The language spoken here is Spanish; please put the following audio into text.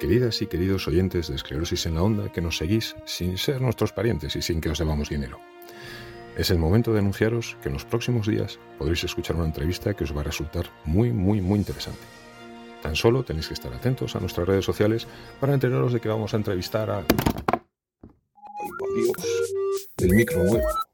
Queridas y queridos oyentes de Esclerosis en la Onda que nos seguís sin ser nuestros parientes y sin que os debamos dinero. Es el momento de anunciaros que en los próximos días podréis escuchar una entrevista que os va a resultar muy, muy, muy interesante. Tan solo tenéis que estar atentos a nuestras redes sociales para enteraros de que vamos a entrevistar a... ¡Ay, Dios! El micro nuevo.